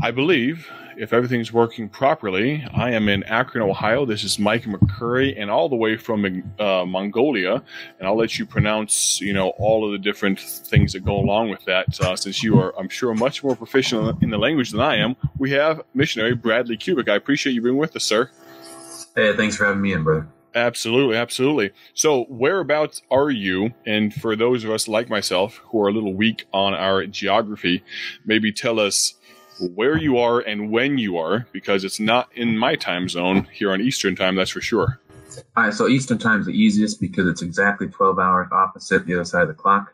I believe, if everything's working properly, I am in Akron, Ohio. This is Mike McCurry, and all the way from uh, Mongolia. And I'll let you pronounce, you know, all of the different things that go along with that, uh, since you are, I'm sure, much more proficient in the language than I am. We have missionary Bradly Kubik. I appreciate you being with us, sir. Hey, thanks for having me in, brother. Absolutely, absolutely. So, whereabouts are you? And for those of us like myself who are a little weak on our geography, maybe tell us where you are and when you are, because it's not in my time zone here on Eastern time, that's for sure. All right, so Eastern time is the easiest because it's exactly 12 hours opposite the other side of the clock.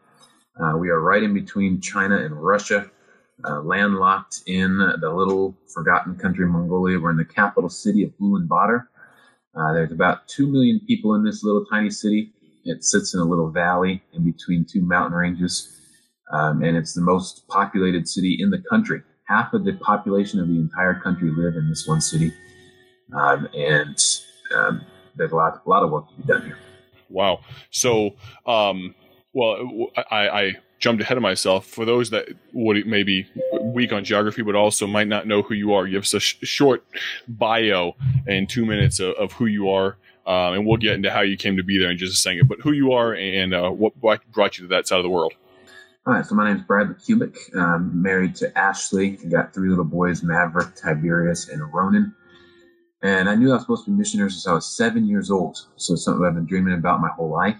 Uh, we are right in between China and Russia, uh, landlocked in the little forgotten country Mongolia. We're in the capital city of Ulaanbaatar. Uh, there's about 2 million people in this little tiny city. It sits in a little valley in between two mountain ranges, um, and it's the most populated city in the country half of the population of the entire country live in this one city, um, and um, there's a lot, a lot of work to be done here. Wow. So, um, well, I, I, jumped ahead of myself. For those that would maybe weak on geography, but also might not know who you are, give us a sh- short bio in two minutes of, of who you are. Um, and we'll get into how you came to be there in just a second. But who you are and uh, what brought you to that side of the world. Right, so my name is Bradly Kubik. I'm married to Ashley. We Got three little boys, Maverick, Tiberius, and Ronan. And I knew I was supposed to be a missionary since I was seven years old. So it's something I've been dreaming about my whole life.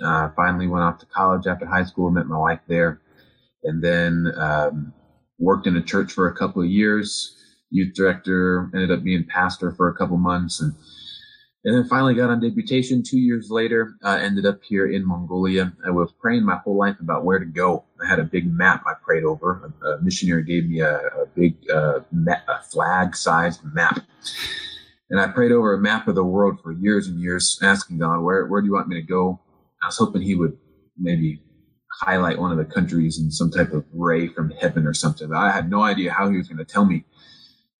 Uh, finally went off to college after high school, met my wife there, and then um, worked in a church for a couple of years. Youth director, ended up being pastor for a couple months, and and then finally got on deputation two years later. Uh, ended up here in Mongolia. I was praying my whole life about where to go. I had a big map I prayed over. A, a missionary gave me a, a big uh, a flag-sized map. And I prayed over a map of the world for years and years, asking God, where, where do you want me to go? I was hoping he would maybe highlight one of the countries in some type of ray from heaven or something. I had no idea how he was going to tell me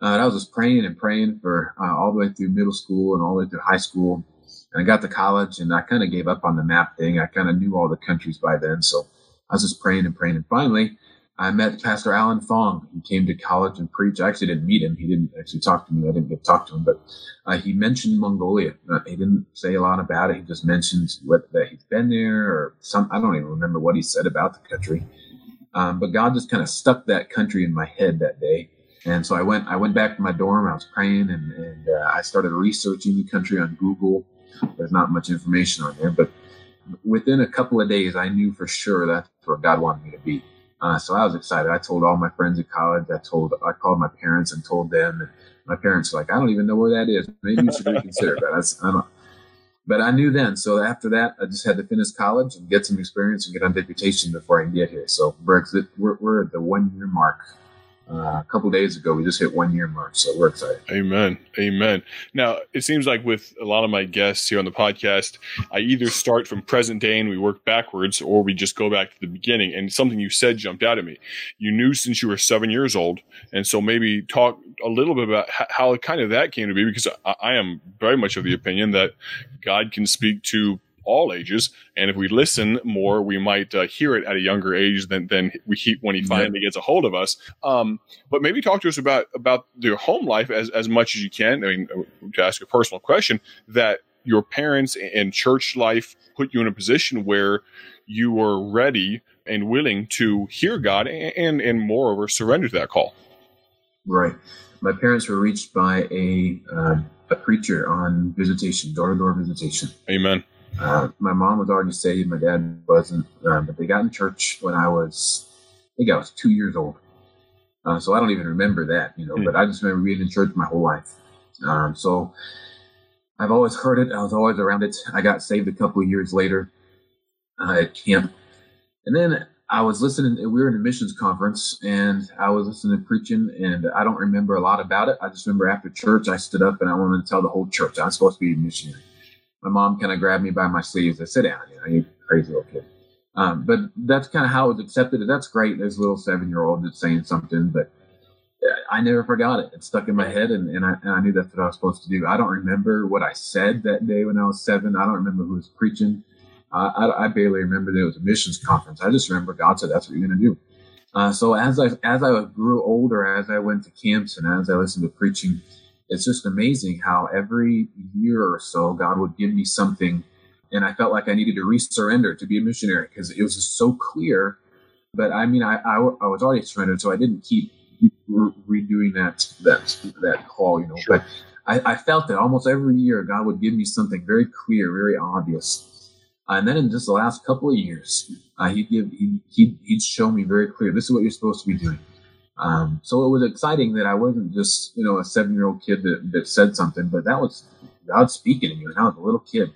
uh, I was just praying and praying for uh, all the way through middle school and all the way through high school. And I got to college and I kind of gave up on the map thing. I kind of knew all the countries by then. So I was just praying and praying. And finally, I met Pastor Alan Fong. He came to college and preached. I actually didn't meet him. He didn't actually talk to me. I didn't get to talk to him, but uh, he mentioned Mongolia. Uh, he didn't say a lot about it. He just mentioned what, that he's been there or some, I don't even remember what he said about the country. Um, but God just kind of stuck that country in my head that day. And so I went, I went back to my dorm. I was praying, and, and uh, I started researching the country on Google. There's not much information on there, but within a couple of days, I knew for sure that's where God wanted me to be. Uh, so I was excited. I told all my friends at college. I told, I called my parents and told them. And my parents were like, I don't even know where that is. Maybe you should reconsider that. I, I don't. But I knew then. So after that, I just had to finish college and get some experience and get on deputation before I can get here. So we're, we're at the one year mark uh, a couple days ago. We just hit one year mark, so we're excited. Amen. Amen. Now, it seems like with a lot of my guests here on the podcast, I either start from present day and we work backwards, or we just go back to the beginning. And something you said jumped out at me. You knew since you were seven years old, and so maybe talk a little bit about how kind of that came to be, because I, I am very much of the opinion that God can speak to all ages. And if we listen more, we might uh, hear it at a younger age than, than we keep when he finally gets a hold of us. Um, but maybe talk to us about, about your home life as, as much as you can. I mean, to ask a personal question that your parents and church life put you in a position where you were ready and willing to hear God and, and, and moreover surrender to that call. Right. My parents were reached by a, uh, a preacher on visitation, door to door visitation. Amen. Uh, my mom was already saved. My dad wasn't, uh, but they got in church when I was, I think I was two years old. Uh, so I don't even remember that, you know. Mm. But I just remember being in church my whole life. Um, so I've always heard it. I was always around it. I got saved a couple of years later uh, at camp, and then I was listening. We were in a missions conference, and I was listening to preaching, and I don't remember a lot about it. I just remember after church, I stood up and I wanted to tell the whole church I was supposed to be a missionary my mom kind of grabbed me by my sleeves and sit down, you know, you crazy little kid. Um, but that's kind of how it was accepted. That's great. There's a little seven year old that's saying something, but I never forgot it. It stuck in my head, and, and, I, and I knew that's what I was supposed to do. I don't remember what I said that day when I was seven. I don't remember who was preaching. Uh, I, I barely remember that it was a missions conference. I just remember God said, that's what you're going to do. Uh, so as I as I grew older, as I went to camps, and as I listened to preaching, it's just amazing how every year or so God would give me something, and I felt like I needed to resurrender to be a missionary because it was just so clear. But I mean, I, I, I was already surrendered, so I didn't keep re- redoing that that that call, you know. Sure. But I, I felt that almost every year God would give me something very clear, very obvious and then in just the last couple of years, uh, he'd give he, he'd, he'd show me very clear this is what you're supposed to be doing. Um, so it was exciting that I wasn't just you know a seven year old kid that, that said something, but that was God speaking to me when I was a little kid,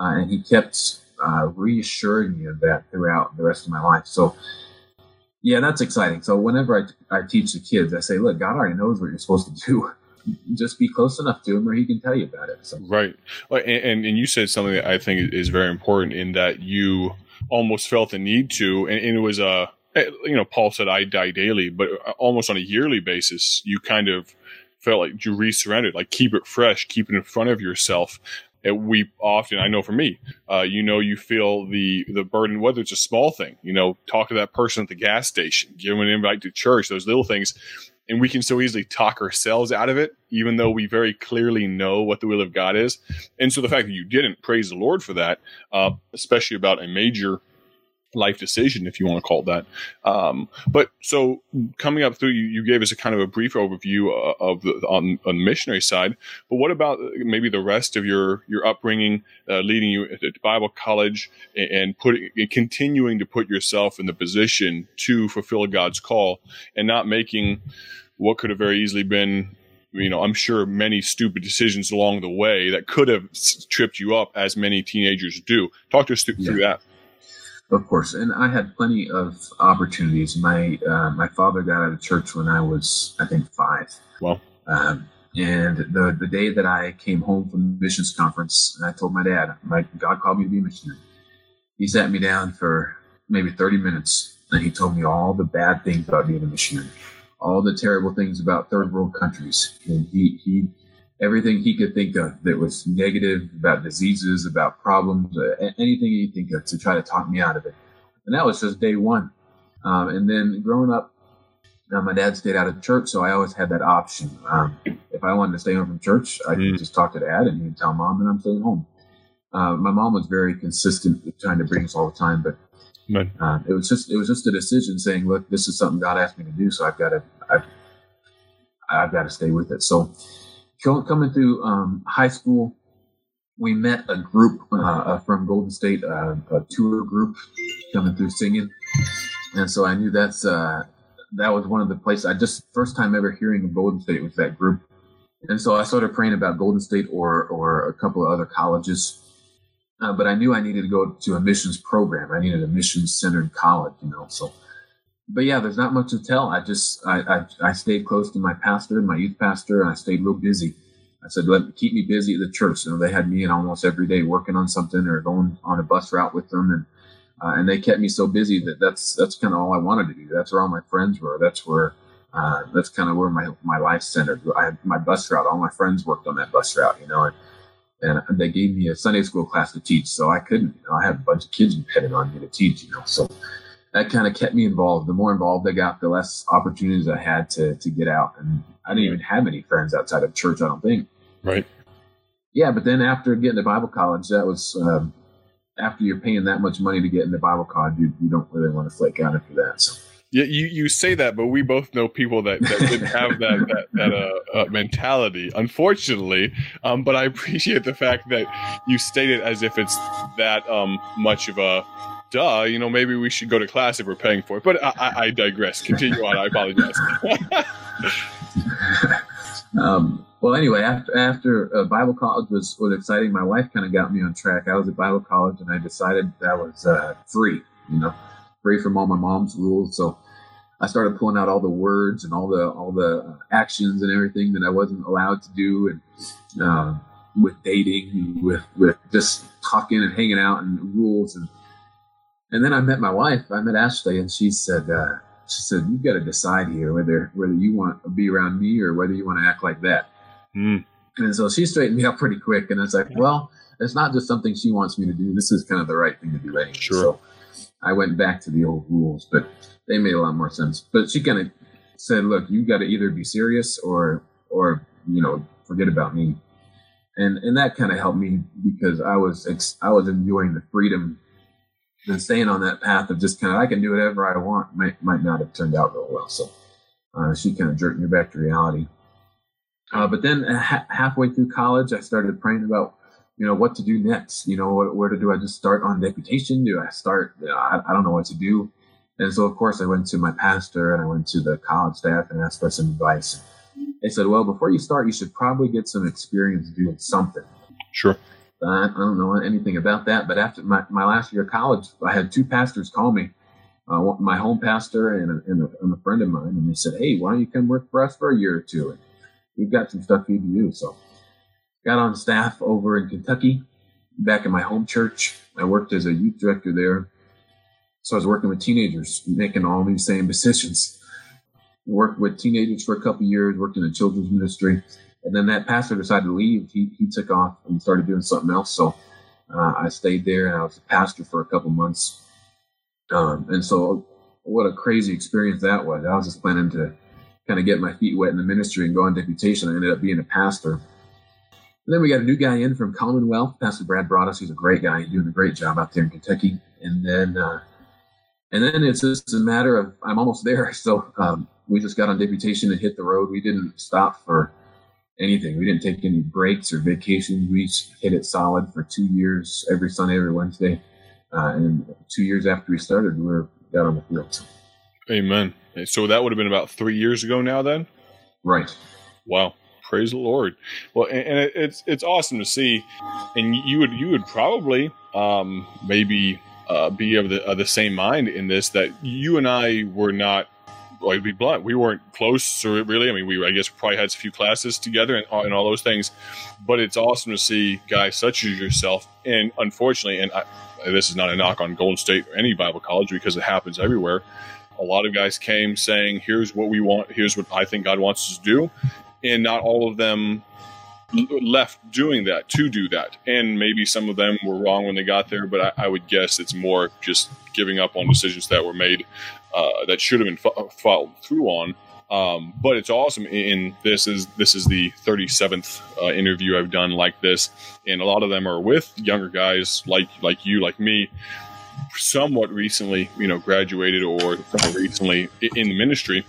uh, and He kept uh, reassuring me of that throughout the rest of my life. So yeah, that's exciting. So whenever I, I teach the kids, I say, look, God already knows what you're supposed to do just be close enough to him where he can tell you about it. So. Right. And, and, and you said something that I think is very important in that you almost felt the need to, and, and it was a, eh, you know, Paul said, I die daily, but uh, almost on a yearly basis, you kind of felt like you resurrendered, like keep it fresh, keep it in front of yourself. And we often, I know for me, uh, you know, you feel the the burden, whether it's a small thing, you know, talk to that person at the gas station, give them an invite to church, those little things and we can so easily talk ourselves out of it, even though we very clearly know what the will of God is. And so the fact that you didn't praise the Lord for that, uh, especially about a major life decision, if you want to call it that. Um, but so coming up through, you, you gave us a kind of a brief overview uh, of the on, on, the missionary side. But what about maybe the rest of your your upbringing, uh, leading you to Bible college and, and putting continuing to put yourself in the position to fulfill God's call and not making what could have very easily been you know, I'm sure many stupid decisions along the way that could have tripped you up, as many teenagers do. Talk to us through, yeah. through that. Of course, and I had plenty of opportunities. My uh, my father got out of church when I was, I think, five. Well, um, and the the day that I came home from the missions conference, I told my dad, "My God called me to be a missionary." He sat me down for maybe thirty minutes, and he told me all the bad things about being a missionary, all the terrible things about third world countries, and he he everything he could think of that was negative about diseases, about problems, uh, anything he could think of to try to talk me out of it. And that was just day one. Um, and then growing up, uh, my dad stayed out of church, so I always had that option. Um, if I wanted to stay home from church, I could mm. just talk to dad and he'd tell mom that I'm staying home. Uh, my mom was very consistent with trying to bring us all the time, but uh, it was just it was just a decision saying, look, this is something God asked me to do, so I've got to I've, I've got to stay with it. So coming through um, high school, we met a group uh, uh, from Golden State, uh, a tour group coming through singing, and so I knew that's uh, that was one of the places I just first time ever hearing of Golden State was that group, and so I started praying about Golden State or or a couple of other colleges, uh, but I knew I needed to go to a missions program. I needed a missions centered college, you know, so but yeah, there's not much to tell. I just I, I, I stayed close to my pastor, and my youth pastor, and I stayed real busy. I said, let keep me busy at the church. You know, they had me in almost every day working on something or going on a bus route with them, and uh, and they kept me so busy that that's that's kind of all I wanted to do. That's where all my friends were. That's where uh, that's kind of where my my life centered. I had my bus route. All my friends worked on that bus route, you know, and, and they gave me a Sunday school class to teach, so I couldn't. You know, I had a bunch of kids depending on me to teach, you know, so that kind of kept me involved. The more involved I got, the less opportunities I had to to get out. And I didn't even have any friends outside of church. I don't think. Right. Yeah, but then after getting to Bible college, that was um, after you're paying that much money to get into Bible college, you, you don't really want to flake out after that. So. Yeah, you, you say that, but we both know people that, that didn't have that that, that uh, uh, mentality, unfortunately. Um, but I appreciate the fact that you state it as if it's that um, much of a duh, you know, maybe we should go to class if we're paying for it. But I, I digress. Continue on. I apologize. um, well, anyway, after, after uh, Bible college was, was exciting, my wife kind of got me on track. I was at Bible college and I decided that was uh, free, you know, free from all my mom's rules. So I started pulling out all the words and all the all the actions and everything that I wasn't allowed to do, and uh, with dating, with with just talking and hanging out and rules and and then I met my wife. I met Ashley, and she said, uh, "She said you've got to decide here whether whether you want to be around me or whether you want to act like that." Mm. And so she straightened me up pretty quick, and it's like, well, it's not just something she wants me to do. This is kind of the right thing to do anyway. Sure. So, I went back to the old rules, but they made a lot more sense. But she kind of said, "Look, you got to either be serious or, or you know, forget about me." And and that kind of helped me because I was ex- I was enjoying the freedom and staying on that path of just kind of I can do whatever I want might might not have turned out real well. So uh, she kind of jerked me back to reality. Uh, but then uh, ha- halfway through college, I started praying about you know what to do next. You know, what, where to do I just start on deputation? Do I start? You know, I, I don't know what to do. And so, of course, I went to my pastor and I went to the college staff and asked for some advice. They said, well, before you start, you should probably get some experience doing something. Sure. I, don't know anything about that, but after my, my last year of college, I had two pastors call me, uh, my home pastor and a, and, a, and a friend of mine, and they said, hey, why don't you come work for us for a year or two? And we've got some stuff you to do. So got on staff over in Kentucky, back in my home church. I worked as a youth director there. So I was working with teenagers, making all these same decisions. Worked with teenagers for a couple years, worked in a children's ministry. And then that pastor decided to leave. He, he took off and started doing something else. So uh, I stayed there and I was a pastor for a couple months. Um, and so what a crazy experience that was. I was just planning to kind of get my feet wet in the ministry and go on deputation. I ended up being a pastor and then we got a new guy in from Commonwealth. Pastor Brad brought us. He's a great guy, He's doing a great job out there in Kentucky. And then, uh, and then it's just a matter of I'm almost there. So um, we just got on deputation and hit the road. We didn't stop for anything. We didn't take any breaks or vacations. We hit it solid for two years, every Sunday, every Wednesday. Uh, and two years after we started, we were out on the field. Amen. So that would have been about three years ago now, then. Right. Wow praise the Lord. Well, and, and it's it's awesome to see, and you would you would probably um, maybe uh, be of the of the same mind in this that you and I were not. To be blunt, we weren't close, or really. I mean, we I guess probably had a few classes together and, uh, and all those things. But it's awesome to see guys such as yourself, and unfortunately, and I, this is not a knock on Golden State or any Bible college because it happens everywhere. A lot of guys came saying, "Here's what we want. Here's what I think God wants us to do," and not all of them left doing that to do that. And maybe some of them were wrong when they got there, but I, I would guess it's more just giving up on decisions that were made uh, that should have been fo- followed through on. Um, but it's awesome. In this is this is the 37th uh, interview I've done like this, and a lot of them are with younger guys like like you, like me, somewhat recently, you know, graduated or recently in the ministry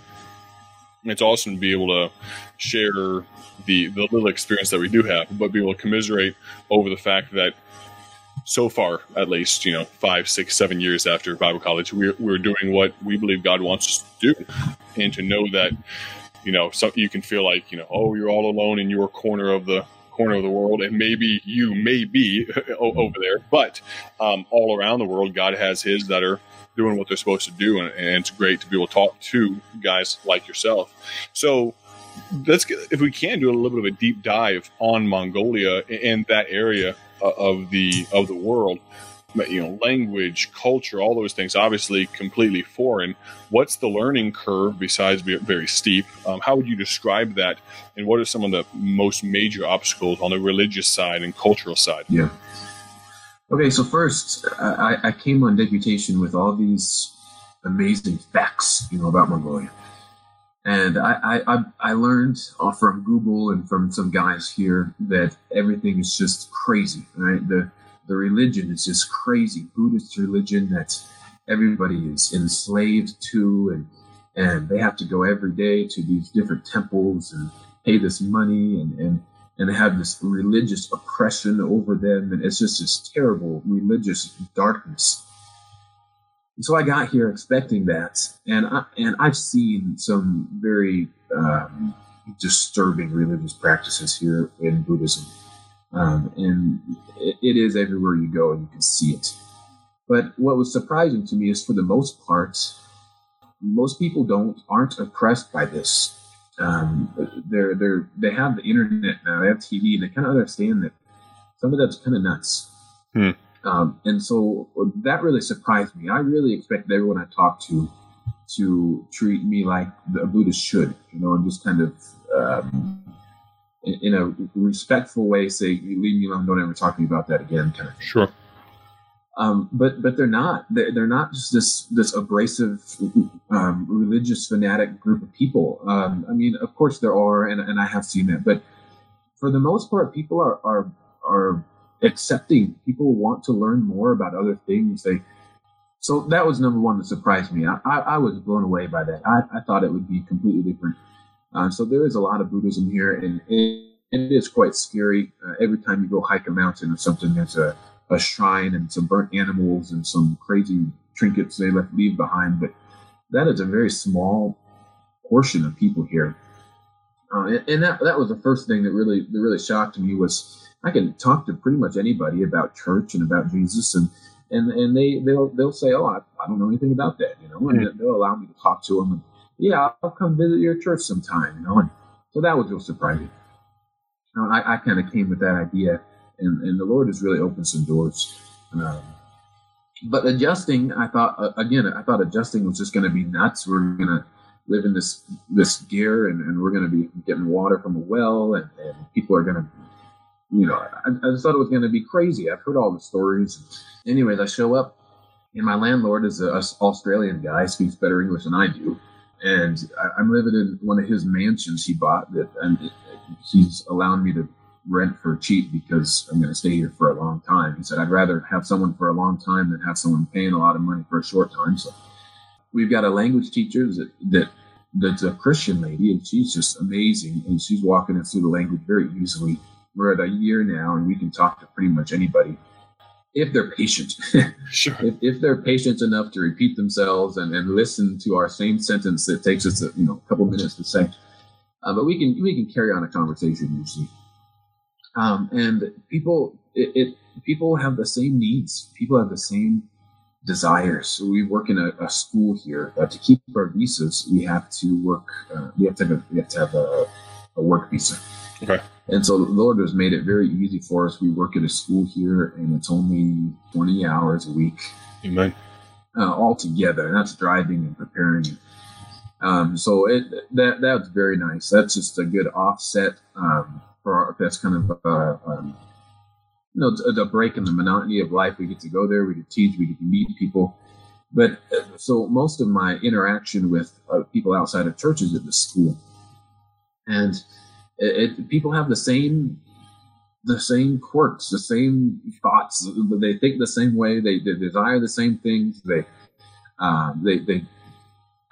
it's awesome to be able to share the the little experience that we do have, but be able to commiserate over the fact that so far, at least, you know, five, six, seven years after Bible college, we're, we're doing what we believe God wants us to do. And to know that, you know, some, you can feel like, you know, oh, you're all alone in your corner of the corner of the world, and maybe you may be over there, but um, all around the world, God has His that are doing what they're supposed to do, and, and it's great to be able to talk to guys like yourself. So let's get, if we can do a little bit of a deep dive on Mongolia and that area uh, of the of the world. You know, language, culture, all those things, obviously completely foreign. What's the learning curve besides being very steep? Um, how would you describe that? And what are some of the most major obstacles on the religious side and cultural side? Yeah. Okay, so first, I, I came on deputation with all these amazing facts, you know, about Mongolia. And I, I, I learned uh, from Google and from some guys here that everything is just crazy, right? The, the religion is just crazy. Buddhist religion that everybody is enslaved to, and, and they have to go every day to these different temples and pay this money and, and and have this religious oppression over them, and it's just this terrible religious darkness. And so I got here expecting that, and I, and I've seen some very um, disturbing religious practices here in Buddhism, um, and it, it is everywhere you go, and you can see it. But what was surprising to me is, for the most part, most people don't aren't oppressed by this um, they're they're they have the internet now. They have TV, and they kind of understand that some of that's kind of nuts. Hmm. Um, and so that really surprised me. I really expected everyone I talked to to treat me like a Buddhist should, you know, and just kind of um, in, in, a respectful way say, "You leave me alone. Don't ever talk to me about that again." Kind of. Sure. Um, but but they're not. They're, they're not just this this abrasive um, religious fanatic group of people. Um, I mean, of course there are, and, and I have seen that. But for the most part, people are are are accepting. People want to learn more about other things. They so that was number one that surprised me. I, I, I was blown away by that. I, I thought it would be completely different. Uh, so there is a lot of Buddhism here, and it, it is quite scary. Uh, every time you go hike a mountain or something, there's a, a shrine and some burnt animals and some crazy trinkets they left leave behind. But that is a very small portion of people here. Uh, and, and that that was the first thing that really that really shocked me was I can talk to pretty much anybody about church and about Jesus and and and they they'll they'll say, oh, I, I don't know anything about that, you know, and mm-hmm. they'll allow me to talk to them. And yeah, I'll come visit your church sometime, you know. And so that was real surprising. You know, I, I kind of came with that idea, and and the Lord has really opened some doors. Um, but adjusting, I thought uh, again, I thought adjusting was just going to be nuts. We're going to live in this this ger, and, and we're going to be getting water from a well, and, and people are going to you know, I, I just thought it was going to be crazy. I've heard all the stories. Anyways, I show up, and my landlord is an Australian guy, speaks better English than I do, and I, am living in one of his mansions he bought that, and he's allowing me to rent for cheap because I'm going to stay here for a long time. He said I'd rather have someone for a long time than have someone paying a lot of money for a short time. So we've got a language teacher that, that that's a Christian lady, and she's just amazing, and she's walking us through the language very easily we're at a year now and we can talk to pretty much anybody if they're patient. sure. If, if, they're patient enough to repeat themselves and, and listen to our same sentence that takes us a you know a couple minutes to say, uh, but we can we can carry on a conversation usually. Um, and people it, it, people have the same needs. People have the same desires. So we work in a, a school here. Uh, to keep our visas, we have to work. Uh, we have to have a, we have to have a, a work visa. Okay. And so the Lord has made it very easy for us. We work at a school here, and it's only 20 hours a week. Amen. Uh, all together. And that's driving and preparing. Um, so it that that's very nice. That's just a good offset um, for our, that's kind of uh, um, you know a, a break in the monotony of life. We get to go there, we get to teach, we get to meet people. But uh, so most of my interaction with uh, people outside of churches is at the school, and it, it, people have the same the same quirks, the same thoughts. They think the same way. They, they desire the same things. They, um, they, they.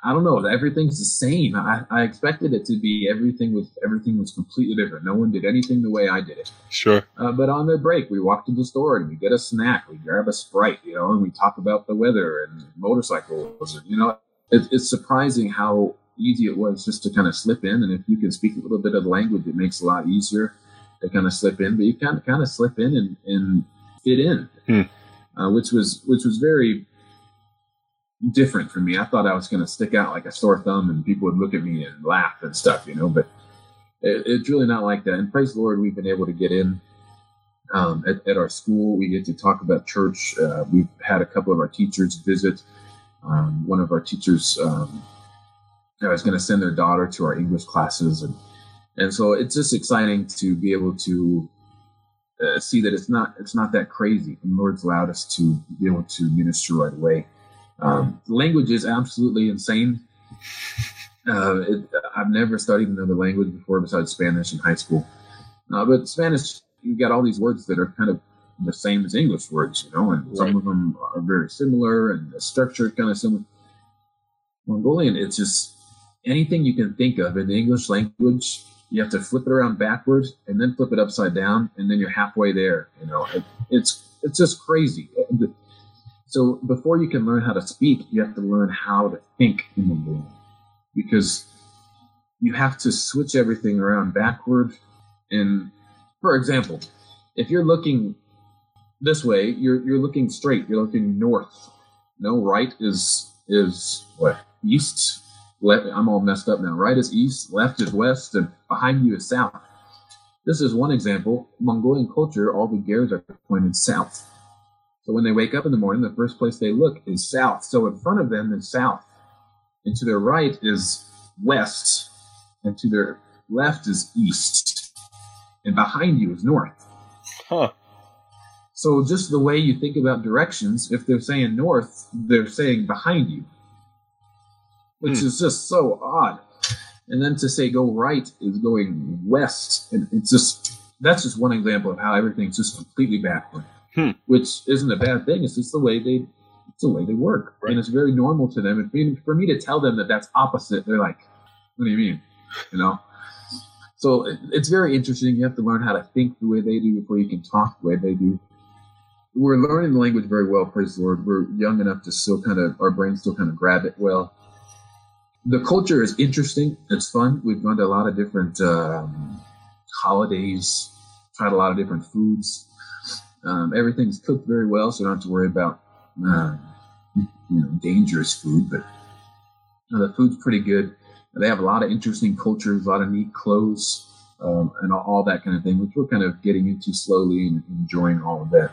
I don't know. Everything's the same. I, I expected it to be everything was everything was completely different. No one did anything the way I did it. Sure. Uh, but on the break, we walk to the store and we get a snack. We grab a sprite, you know, and we talk about the weather and motorcycles. And, you know, it, it's surprising how easy it was just to kind of slip in. And if you can speak a little bit of the language, it makes it a lot easier to kind of slip in. But you kind of kind of slip in and, and fit in, hmm. uh, which was which was very different for me. I thought I was going to stick out like a sore thumb, and people would look at me and laugh and stuff, you know. But it, it's really not like that. And praise the Lord, we've been able to get in. Um, at, at, our school, we get to talk about church. Uh, we've had a couple of our teachers visit. Um, one of our teachers um, I was going to send their daughter to our English classes, and and so it's just exciting to be able to uh, see that it's not it's not that crazy. And the Lord's allowed us to be able to minister right away. Um, language is absolutely insane. Uh, it, I've never studied another language before besides Spanish in high school. Uh, but Spanish, you got all these words that are kind of the same as English words, you know, and right. some of them are very similar and the structure kind of similar. Mongolian, it's just anything you can think of in the English language, you have to flip it around backwards and then flip it upside down, and then you're halfway there. You know, it, it's it's just crazy. So before you can learn how to speak, you have to learn how to think in the world, because you have to switch everything around backward. And for example, if you're looking this way, you're you're looking straight. You're looking north. No, right is is what east left, I'm all messed up now. Right is east, left is west, and behind you is south. This is one example. Mongolian culture, all the gers are pointed south. So when they wake up in the morning, the first place they look is south. So in front of them is south. And to their right is west. And to their left is east. And behind you is north. Huh. So just the way you think about directions, if they're saying north, they're saying behind you, which Hmm. is just so odd. And then to say go right is going west, and it's just that's just one example of how everything's just completely backward, Hmm. which isn't a bad thing. It's just the way they it's the way they work, Right. and it's very normal to them. And for me- to tell them that that's opposite, they're like, "What do you mean?" You know. So it's very interesting. You have to learn how to think the way they do before you can talk the way they do. We're learning the language very well, praise the Lord. We're young enough to still kind of our brains still kind of grab it well. The culture is interesting. It's fun. We've gone to a lot of different um, holidays, tried a lot of different foods. Um, everything's cooked very well, so you don't have to worry about um, you know dangerous food. But uh, the food's pretty good. They have a lot of interesting cultures, a lot of neat clothes, um, and all, all that kind of thing, which we're kind of getting into slowly and enjoying all of that.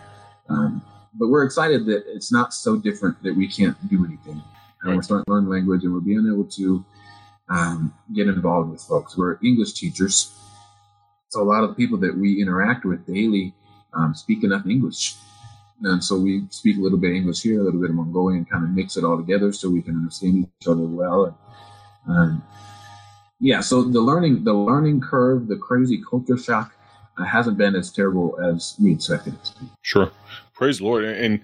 Um, but we're excited that it's not so different that we can't do anything. And we're starting to learn language and we're being able to um, get involved with folks. We're English teachers. So a lot of the people that we interact with daily um, speak enough English. And so we speak a little bit of English here, a little bit of Mongolian, kind of mix it all together so we can understand each other well. And, um, yeah, so the learning, the learning curve, the crazy culture shock uh, hasn't been as terrible as we expected it to be. Sure. Praise the Lord. And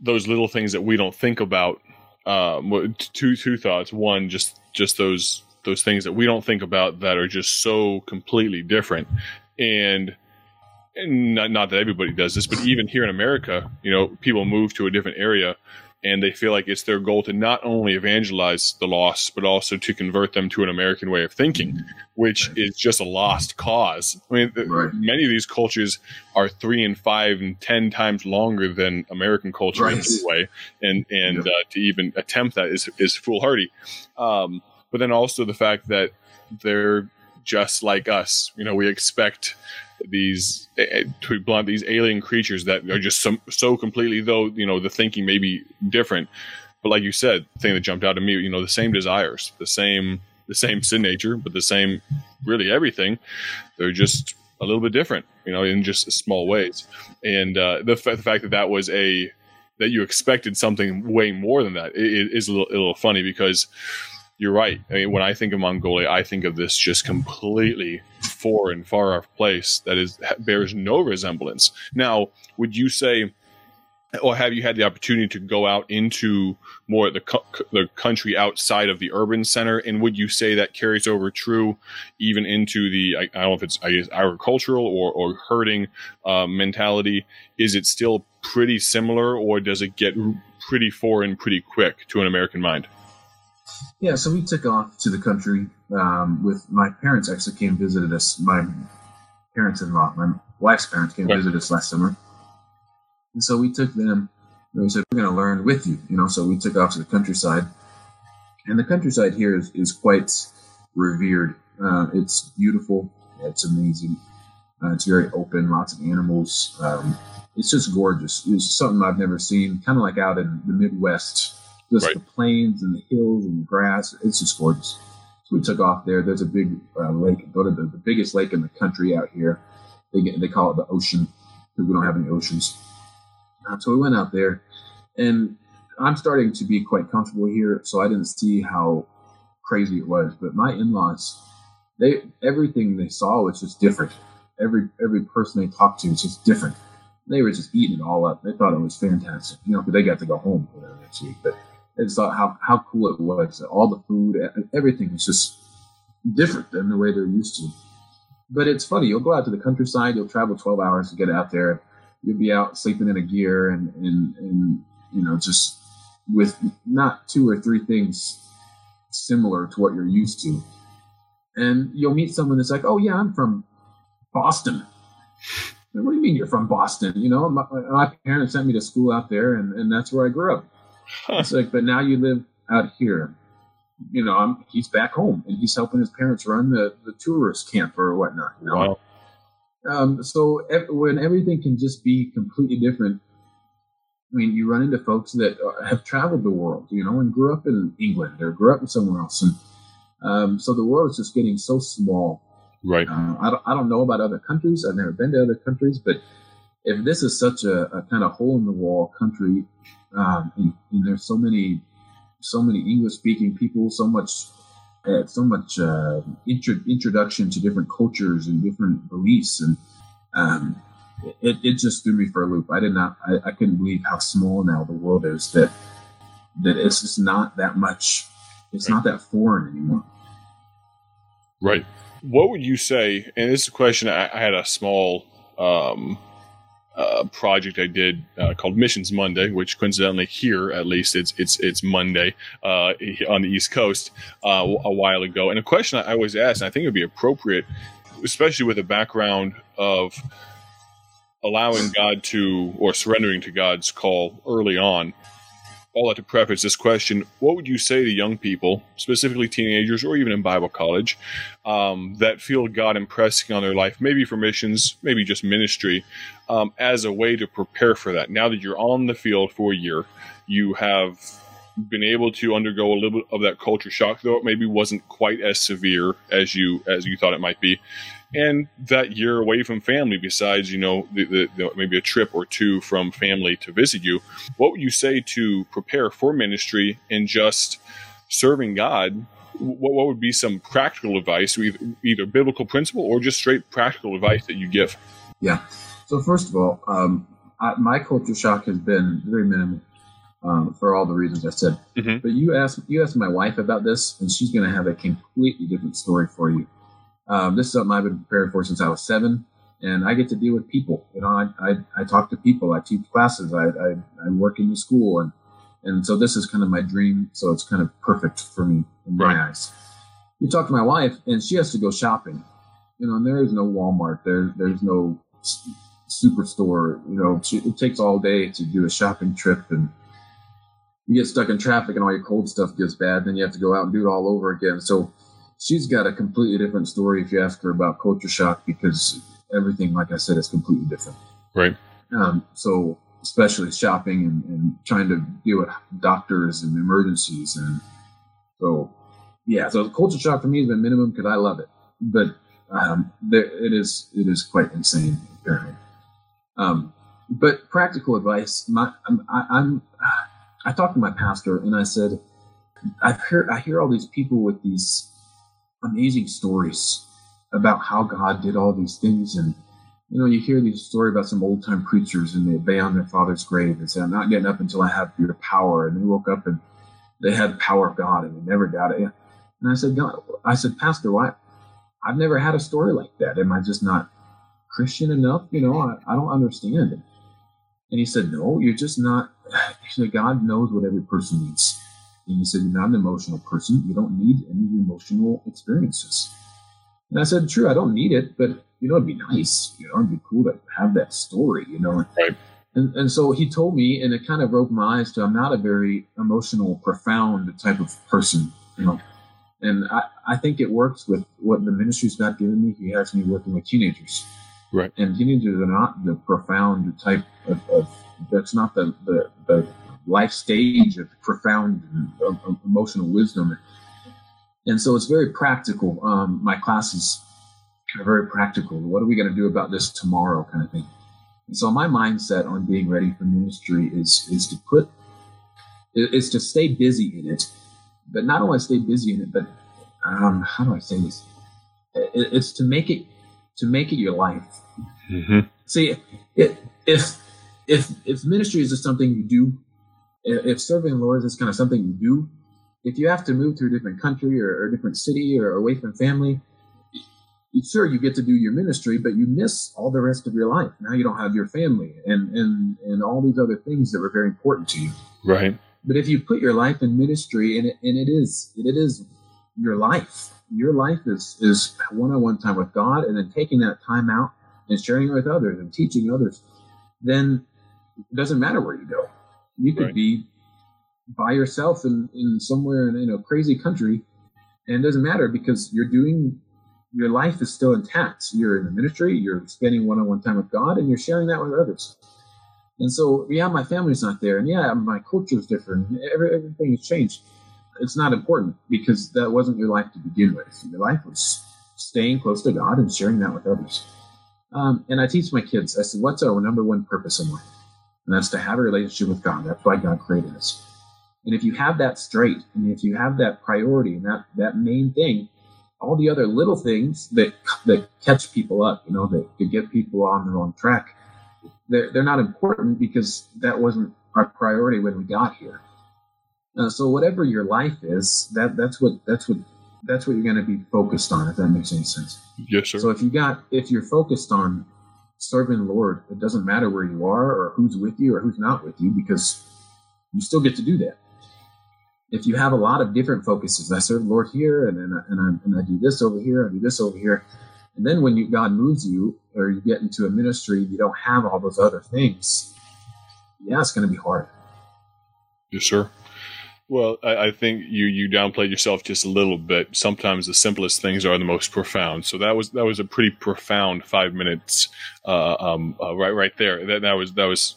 those little things that we don't think about. Um, two two thoughts. One, just just those those things that we don't think about that are just so completely different. And and not, not that everybody does this, but even here in America, you know, people move to a different area and they feel like it's their goal to not only evangelize the lost, but also to convert them to an American way of thinking, which is just a lost cause. I mean, Right. many of these cultures are three and five and ten times longer than American culture Right. anyway, and and Yep. uh, to even attempt that is is foolhardy. Um, but then also the fact that they're just like us. You know, we expect these eh, to be blunt these alien creatures that are just some, so completely though you know the thinking may be different. But like you said the thing that jumped out at me you know the same desires the same the same sin nature but the same really everything they're just a little bit different you know in just small ways. And uh, the, fa- the fact that that was a that you expected something way more than that i- i- a little, a little funny because you're right. I mean, when I think of Mongolia, I think of this just completely foreign, far off place that is bears no resemblance. Now, would you say, or have you had the opportunity to go out into more the the country outside of the urban center? And would you say that carries over true even into the I, I don't know if it's I guess agricultural or or herding uh, mentality? Is it still pretty similar, or does it get pretty foreign pretty quick to an American mind? Yeah, so we took off to the country um, with my parents. Actually, came and visited us. My parents-in-law, my wife's parents, came Right. visited us last summer, and so we took them. And we said we're going to learn with you, you know. So we took off to the countryside, and the countryside here is, is quite revered. Uh, it's beautiful. It's amazing. Uh, it's very open. Lots of animals. Um, it's just gorgeous. It's something I've never seen. Kind of like out in the Midwest, just Right. the plains and the hills and the grass. It's just gorgeous. So we took off there. There's a big uh, lake. Go to the, the biggest lake in the country out here. They get, they call it the ocean because we don't have any oceans. Um, so we went out there, and I'm starting to be quite comfortable here. So I didn't see how crazy it was. But my in-laws, they everything they saw was just different. Every every person they talked to was just different. They were just eating it all up. They thought it was fantastic, you know, because they got to go home for the next week. But just thought how how cool it was. All the food, e- everything was just different than the way they're used to. But it's funny. You'll go out to the countryside. You'll travel 12 hours to get out there. You'll be out sleeping in a ger and and and you know just with not two or three things similar to what you're used to. And you'll meet someone that's like, "Oh yeah, I'm from Boston." Like, what do you mean you're from Boston? You know, my, my parents sent me to school out there, and, and that's where I grew up. Huh. It's like, but now you live out here. You know, I'm, he's back home, and he's helping his parents run the, the tourist camp or whatnot. You know? Wow. Um, so ev- when everything can just be completely different, I mean, you run into folks that uh, have traveled the world, you know, and grew up in England or grew up in somewhere else, and um, so the world is just getting so small. Right. Uh, I don't, I don't know about other countries. I've never been to other countries, but if this is such a, a kind of hole in the wall country, um, and, and, there's so many, so many English speaking people, so much, uh, so much uh, intro, introduction to different cultures and different beliefs, and um, it, it just threw me for a loop. I did not, I, I couldn't believe how small now the world is. That that it's just not that much. It's right. not that foreign anymore. Right. What would you say? And this is a question I, I had a small um, uh, project I did uh, called Missions Monday, which coincidentally here at least it's it's it's Monday uh, on the East Coast uh, a while ago. And a question I always ask, and I think it would be appropriate, especially with a background of allowing God to or surrendering to God's call early on all that to preface this question, what would you say to young people, specifically teenagers or even in Bible college, um, that feel God impressing on their life, maybe for missions, maybe just ministry, um, as a way to prepare for that? Now that you're on the field for a year, you have been able to undergo a little bit of that culture shock, though it maybe wasn't quite as severe as you as you thought it might be and that year away from family besides you know the, the, the, maybe a trip or two from family to visit you what would you say to prepare for ministry and just serving god what, what would be some practical advice either, either, biblical principle or just straight practical advice that you give yeah so first of all um, I, my culture shock has been very minimal um, for all the reasons I said. Mm-hmm. But you asked you asked my wife about this, and she's going to have a completely different story for you. Um, this is something I've been prepared for since I was seven, and I get to deal with people. You know, I, I, I talk to people, I teach classes, I, I, I, work in the school, and and so this is kind of my dream. So it's kind of perfect for me in my right. eyes. You talk to my wife, and she has to go shopping. You know, and there is no Walmart. There, there's no superstore. You know, she, it takes all day to do a shopping trip, and you get stuck in traffic, and all your cold stuff gets bad. Then you have to go out and do it all over again. So she's got a completely different story if you ask her about culture shock because everything, like I said, is completely different. Right. Um, so especially shopping and, and, trying to deal with doctors and emergencies and so yeah so culture shock for me has been minimum because i love it but um, there, it is it is quite insane apparently um, but practical advice my I'm, I, I'm i talked to my pastor and i said i've heard i hear all these people with these amazing stories about how God did all these things. And, you know, you hear these stories about some old time preachers and they lay on their father's grave and say, I'm not getting up until I have your power. And they woke up and they had the power of God and they never got it. And I said, God, I said, Pastor, why? I've never had a story like that. Am I just not Christian enough? You know, I, I don't understand. And he said, No, you're just not. He said, God knows what every person needs. And he said, You're not an emotional person. You don't need any emotional experiences. And I said, True, I don't need it, but you know, it'd be nice. You know, it'd be cool to have that story, you know. Right. And, and so he told me, and it kind of broke my eyes to I'm not a very emotional, profound type of person, you know. And I, I think it works with what the ministry's got given me. He has me working with teenagers. Right. And teenagers are not the profound type of, of that's not the, the, the life stage of profound emotional wisdom. And so it's very practical. Um, my classes are very practical. What are we going to do about this tomorrow, kind of thing. And so my mindset on being ready for ministry is is to put is to stay busy in it, but not only stay busy in it, but um, how do I say this? It's to make it to make it your life. Mm-hmm. See, it, if if if ministry is just something you do if serving the Lord is kind of something you do, if you have to move to a different country or, or a different city or away from family, sure you get to do your ministry, but you miss all the rest of your life. Now you don't have your family and and and all these other things that were very important to you. Right. But if you put your life in ministry, and it, and it is it is your life. Your life is is one-on-one time with God, and then taking that time out and sharing it with others and teaching others. Then it doesn't matter where you go. You could right. be by yourself in, in somewhere in, in a crazy country, and it doesn't matter because you're doing your life is still intact. You're in the ministry, you're spending one on one time with God, and you're sharing that with others. And so, yeah, my family's not there, and yeah, my culture is different. Every, everything has changed. It's not important because that wasn't your life to begin with. Your life was staying close to God and sharing that with others. Um, and I teach my kids. I said, "What's our number one purpose in life?" And that's to have a relationship with God. That's why God created us. And if you have that straight, and if you have that priority and that that main thing, all the other little things that that catch people up, you know, that, that get people on the wrong track, they're, they're not important because that wasn't our priority when we got here. Uh, so whatever your life is, that that's what that's what that's what you're going to be focused on. If that makes any sense. Yes, sir. So if you got if you're focused on serving Lord, it doesn't matter where you are or who's with you or who's not with you because you still get to do that. If you have a lot of different focuses, I serve Lord here, and then and I, and I do this over here, I do this over here, and then when you, God moves you or you get into a ministry, you don't have all those other things. Yeah, it's going to be hard. Yes, sir. Well, I, I, think you you downplayed yourself just a little bit. Sometimes the simplest things are the most profound. So that was that was a pretty profound five minutes, uh, um, uh, right right there. That that was that was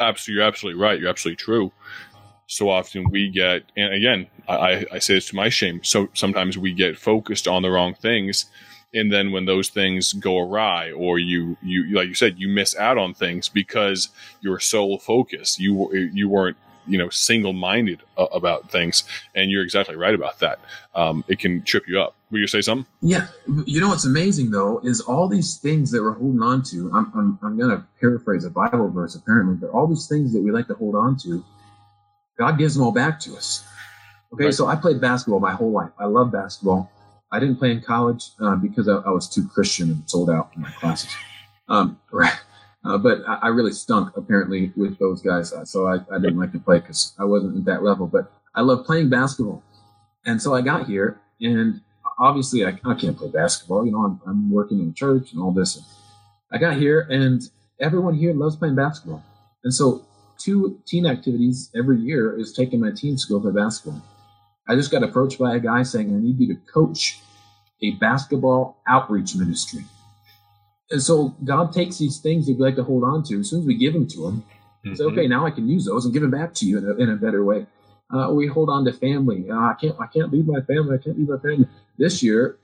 absolutely you're absolutely right. You're absolutely true. So often we get, and again, I, I say this to my shame. So sometimes we get focused on the wrong things, and then when those things go awry, or you you like you said, you miss out on things because you're sole focused. You you weren't you know single minded uh, about things, and you're exactly right about that. Um, it can trip you up. Will you say something? Yeah, you know what's amazing though is all these things that we're holding on to. I'm I'm, I'm going to paraphrase a Bible verse apparently, but all these things that we like to hold on to, God gives them all back to us. Okay, right. so I played basketball my whole life. I love basketball. I didn't play in college uh, because I, I, was too Christian and sold out in my classes. Um, right. Uh, but I, I, really stunk apparently with those guys, uh, so I, I didn't like to play because I wasn't at that level. But I love playing basketball, and so I got here, and obviously I, I can't play basketball. You know, I'm, I'm working in church and all this. I got here, and everyone here loves playing basketball, and so two teen activities every year is taking my teams to go play basketball. I just got approached by a guy saying, I need you to coach a basketball outreach ministry. And so God takes these things that we like to hold on to. As soon as we give them to Him, mm-hmm. say, okay, now I can use those and give them back to you in a, in a better way. Uh, we hold on to family. Uh, I can't, I can't leave my family. I can't leave my family. This year,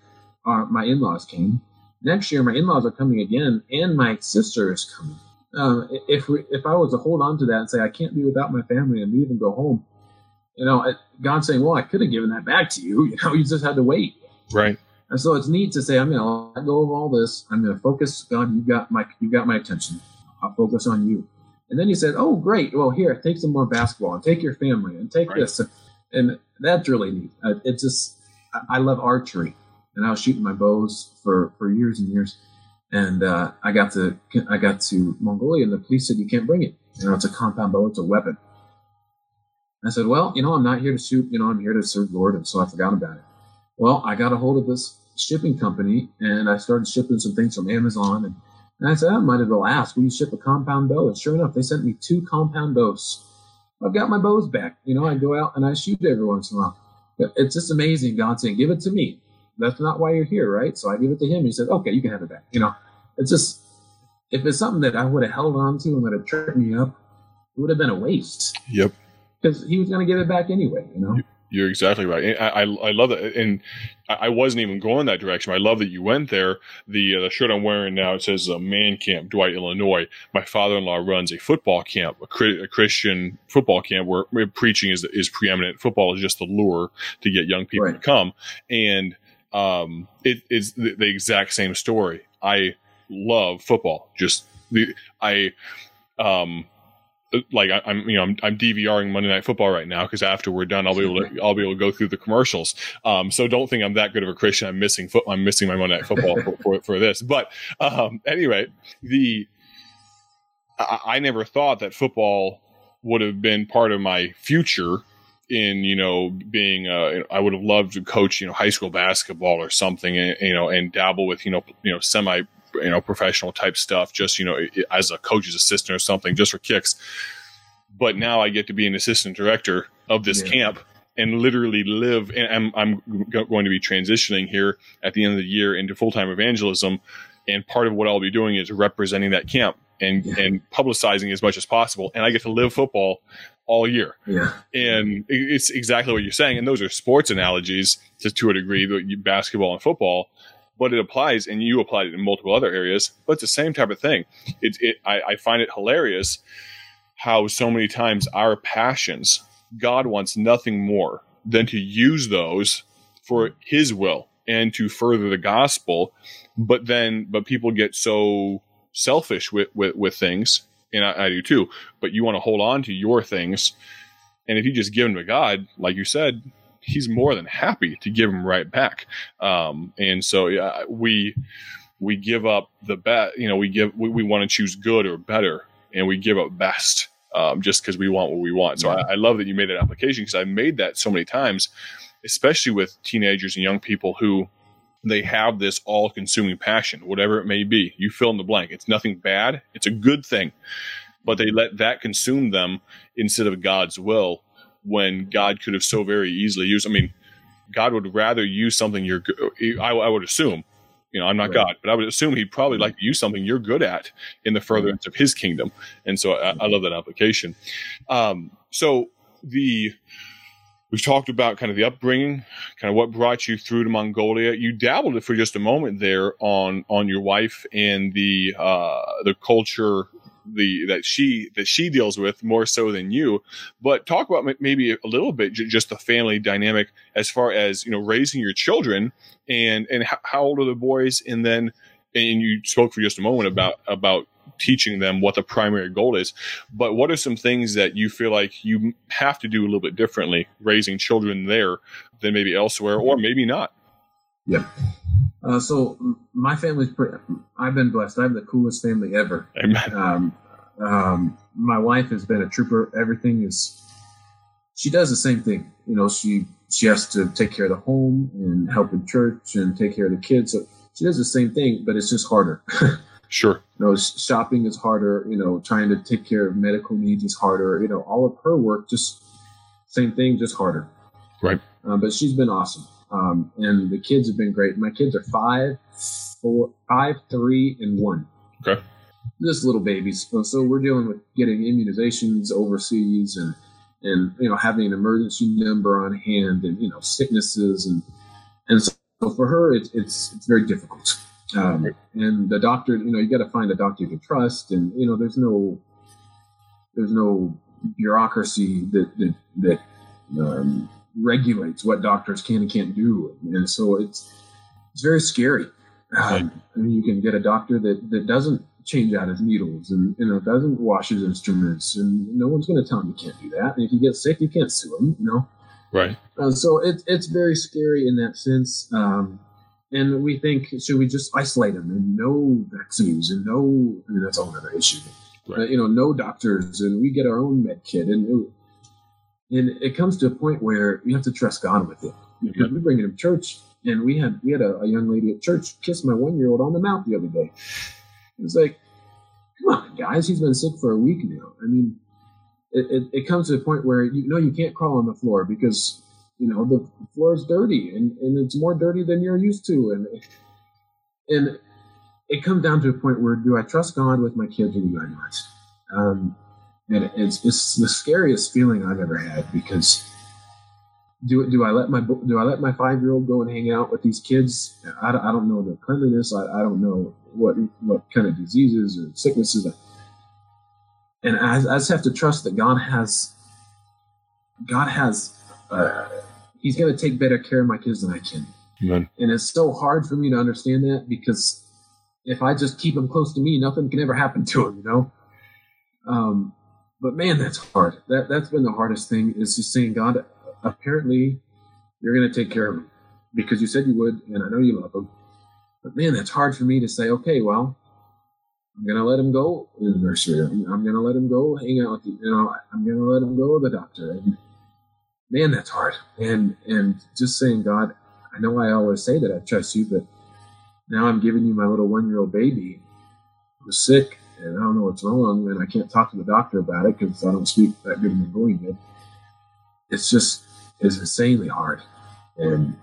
uh, my in-laws came. Next year, my in-laws are coming again, and my sister is coming. Uh, if we, if I was to hold on to that and say I can't be without my family and leave and go home, you know, God's saying, well, I could have given that back to you. You know, you just had to wait. Right. And so it's neat to say, I'm going to let go of all this. I'm going to focus. God, you got my, you got my attention. I'll focus on you. And then he said, oh, great. Well, here, take some more basketball and take your family and take right. this. And that's really neat. It's just, I love archery and I was shooting my bows for, for years and years. And uh, I got to I got to Mongolia, and the police said you can't bring it. You know, it's a compound bow, it's a weapon. I said, well, you know, I'm not here to shoot. You know, I'm here to serve Lord, and so I forgot about it. Well, I got a hold of this shipping company, and I started shipping some things from Amazon, and, and I said, I might as well ask, will you ship a compound bow? And sure enough, they sent me two compound bows. I've got my bows back. You know, I go out and I shoot every once in a while. It's just amazing. God saying, give it to me. That's not why you're here, right? So I give it to him. He said, okay, you can have it back. You know, it's just if it's something that I would have held on to and would have tripped me up, it would have been a waste. Yep. Because he was going to give it back anyway, you know. You're exactly right. I, I, I love that, and I wasn't even going that direction. I love that you went there. The uh, the shirt I'm wearing now it says uh, "Man Camp, Dwight, Illinois." My father-in-law runs a football camp, a, a Christian football camp where, where, preaching is is preeminent. Football is just the lure to get young people right. to come, and um, it, it's the, the exact same story. I love football. Just the I um like I, am you know I'm, I'm DVRing Monday Night Football right now because after we're done I'll be able to I'll be able to go through the commercials. Um, so don't think I'm that good of a Christian. I'm missing foot. I'm missing my Monday Night Football for, for, for, this. But um, anyway, the I, I never thought that football would have been part of my future in you know being uh, I would have loved to coach you know high school basketball or something and, you know and dabble with you know you know semi you know professional type stuff just you know as a coach's assistant or something just for kicks but now I get to be an assistant director of this yeah. camp and literally live and I'm, I'm going to be transitioning here at the end of the year into full-time evangelism and part of what I'll be doing is representing that camp and yeah. and publicizing as much as possible and I get to live football all year. Yeah. And it's exactly what you're saying. And those are sports analogies to, to a degree, basketball and football. But it applies, and you applied it in multiple other areas. But it's the same type of thing. It, it I, I find it hilarious how so many times our passions, God wants nothing more than to use those for His will and to further the gospel. But then, but people get so selfish with with, with things, and I, I do too. But you want to hold on to your things, and if you just give them to God, like you said, He's more than happy to give them right back. Um, and so, yeah, we we give up the best. You know, we give we, we want to choose good or better, and we give up best um, just because we want what we want. So I, I love that you made that application because I made that so many times, especially with teenagers and young people who they have this all consuming passion, whatever it may be. You fill in the blank. It's nothing bad, it's a good thing. But they let that consume them instead of God's will when God could have so very easily used. I mean, God would rather use something you're, I, I would assume, you know, I'm not right. God, but I would assume he'd probably like to use something you're good at in the furtherance of his kingdom. And so I, I love that application. Um, so the, we've talked about kind of the upbringing, kind of what brought you through to Mongolia. You dabbled it for just a moment there on, on your wife and the, uh, the culture the that she that she deals with more so than you. But talk about maybe a little bit just the family dynamic as far as you know raising your children and and how old are the boys, and then and you spoke for just a moment about about teaching them what the primary goal is. But what are some things that you feel like you have to do a little bit differently raising children there than maybe elsewhere, or maybe not? Yeah. Uh, so my family's pretty, I've been blessed. I have the coolest family ever. Um, um, my wife has been a trooper. Everything is, she does the same thing. You know, she, she has to take care of the home and help in church and take care of the kids. So she does the same thing, but it's just harder. sure. You know, shopping is harder. You know, trying to take care of medical needs is harder. You know, all of her work, just same thing, just harder. Right. Uh, but she's been awesome. Um, and the kids have been great. My kids are five, four, five, three, and one. Okay. Just little babies. So we're dealing with getting immunizations overseas and and you know having an emergency number on hand and you know sicknesses and and so for her it's it's it's very difficult. Um, and the doctor, you know, you got to find a doctor you can trust, and you know, there's no there's no bureaucracy that that, that um, regulates what doctors can and can't do, and so it's it's very scary. Um, I mean, you can get a doctor that that doesn't change out his needles and you know doesn't wash his instruments, and no one's going to tell him you can't do that. And if you get sick, you can't sue him. You know, right? Uh, so it's it's very scary in that sense. Um, and we think should we just isolate them and no vaccines and no I mean, that's a whole other issue. Right. Uh, you know, no doctors, and we get our own med kit, and and it comes to a point where you have to trust God with it. Because we bring it to church, and we had we had a, a young lady at church kiss my one year old on the mouth the other day. It's like, come on, guys, he's been sick for a week now. I mean, it, it, it comes to a point where you know you can't crawl on the floor because you know the floor is dirty and, and it's more dirty than you're used to, and and it comes down to a point where do I trust God with my kids or do I not? Um, and it's it's the scariest feeling I've ever had because do do I let my do I let my five year old go and hang out with these kids? I, I don't know their cleanliness. I, I don't know what what kind of diseases or sicknesses. And I, I just have to trust that God has God has uh, He's going to take better care of my kids than I can. Amen. And it's so hard for me to understand that because if I just keep them close to me, nothing can ever happen to them. You know. Um, but man, that's hard. That that's been the hardest thing is just saying, God, apparently you're going to take care of him because you said you would, and I know you love him. But man, that's hard for me to say. Okay, well, I'm going to let him go in the nursery. I'm, I'm going to let him go hang out with you. You know, I'm going to let him go to the doctor. And man, that's hard. And and just saying, God, I know I always say that I trust you, but now I'm giving you my little one year old baby who's sick and I don't know what's wrong, and I can't talk to the doctor about it because I don't speak that good of Mongolian. It's just it's insanely hard, and,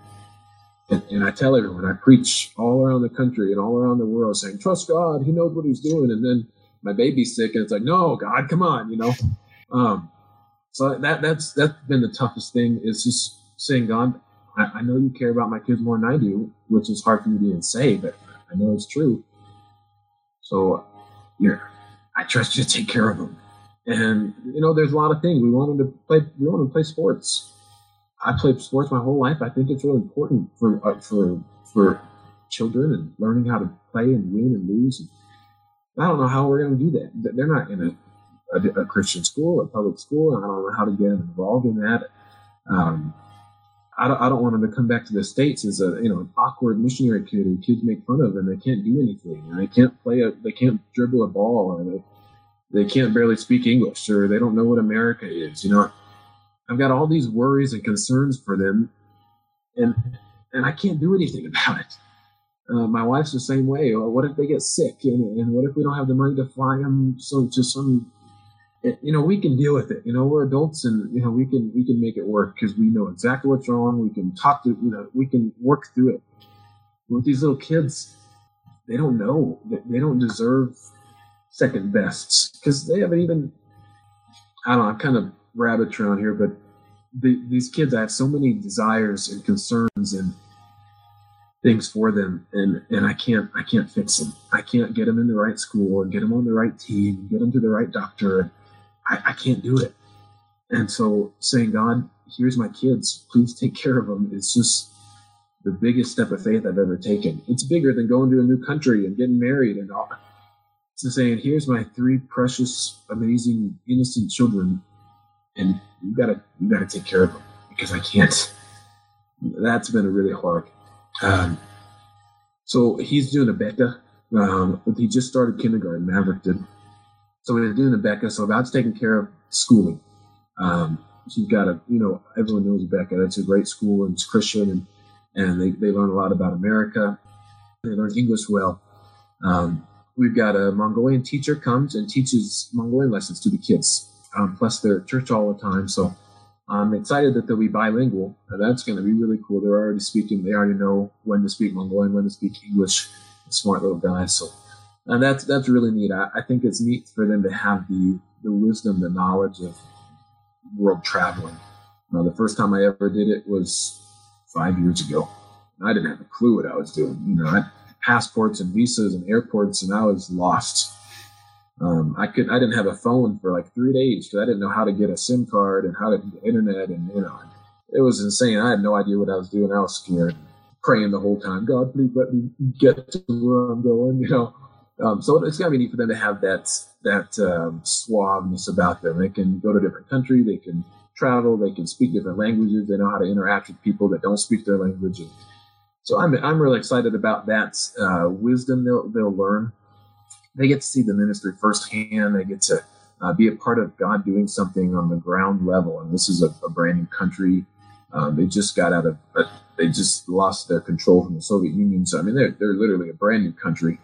and and I tell everyone I preach all around the country and all around the world saying trust God, He knows what He's doing, and then my baby's sick, and it's like no, God, come on, you know. Um, so that that's that's been the toughest thing is just saying God, I, I know you care about my kids more than I do, which is hard for me to even say, but I know it's true. So, yeah, I trust you to take care of them. And you know, there's a lot of things we want them to play. We want them to play sports. I played sports my whole life. I think it's really important for uh, for for children and learning how to play and win and lose. I don't know how we're going to do that. They're not in a, a, a, Christian school, a public school, I don't know how to get them involved in that. Um, I don't, I don't want them to come back to the states as a you know an awkward missionary kid who kids make fun of and they can't do anything and they can't play a they can't dribble a ball or they they can't barely speak English or they don't know what America is. You know, I've got all these worries and concerns for them, and and I can't do anything about it. Uh, my wife's the same way. Or what if they get sick? And, and what if we don't have the money to fly them so to some? You know, we can deal with it. You know, we're adults, and you know we can we can make it work because we know exactly what's wrong. We can talk to you know we can work through it. With these little kids, they don't know. that They don't deserve second bests because they haven't even. I don't know. I'm kind of rabbit trail here, but the, these kids, I have so many desires and concerns and things for them, and and I can't I can't fix them. I can't get them in the right school and get them on the right team get them to the right doctor. I, I can't do it. And so saying, God, here's my kids, please take care of them. It's just the biggest step of faith I've ever taken. It's bigger than going to a new country and getting married and all. It's saying, here's my three precious, amazing, innocent children and you gotta you gotta take care of them because I can't. That's been a really hard. Um, so he's doing Abeka. Um, he just started kindergarten. Maverick did. So we are doing Becca. So God's taking care of schooling. Um, she's got a, you know, everyone knows Becca. That's a great school and it's Christian and, and they, they learn a lot about America. They learn English well. Um, we've got a Mongolian teacher comes and teaches Mongolian lessons to the kids um, plus they're at church all the time. So I'm excited that they'll be bilingual. That's going to be really cool. They're already speaking. They already know when to speak Mongolian, when to speak English. Smart little guys. So, and that's that's really neat. I, I think it's neat for them to have the the wisdom, the knowledge of world traveling. Now, the first time I ever did it was five years ago. I didn't have a clue what I was doing. You know, I passports and visas and airports, and I was lost. Um, I could I didn't have a phone for like three days because I didn't know how to get a SIM card and how to get internet and you know it was insane. I had no idea what I was doing. I was scared, praying the whole time. God, please let me get to where I'm going. You know, um, so it's gonna be neat for them to have that that um, suaveness about them. They can go to a different country. They can travel. They can speak different languages. They know how to interact with people that don't speak their language. And so I'm I'm really excited about that uh, wisdom they'll they'll learn they get to see the ministry firsthand. They get to uh, be a part of God doing something on the ground level. And this is a, a brand new country. Um, they just got out of, uh, they just lost their control from the Soviet Union. So, I mean, they're, they're literally a brand new country.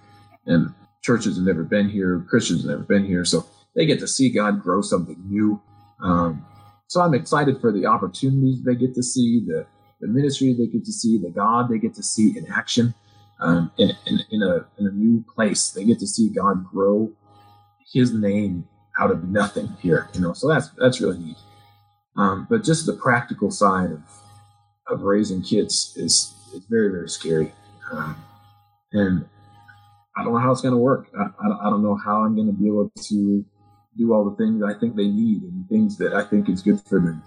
And churches have never been here, Christians have never been here. So they get to see God grow something new. Um, so I'm excited for the opportunities they get to see, the, the ministry they get to see, the God they get to see in action um, in, in, in, a, in a new place. They get to see God grow His name out of nothing here, you know. So that's that's really neat. Um, but just the practical side of of raising kids is is very very scary, um, and I don't know how it's going to work. I, I, don't know how I'm going to be able to do all the things I think they need and things that I think is good for them.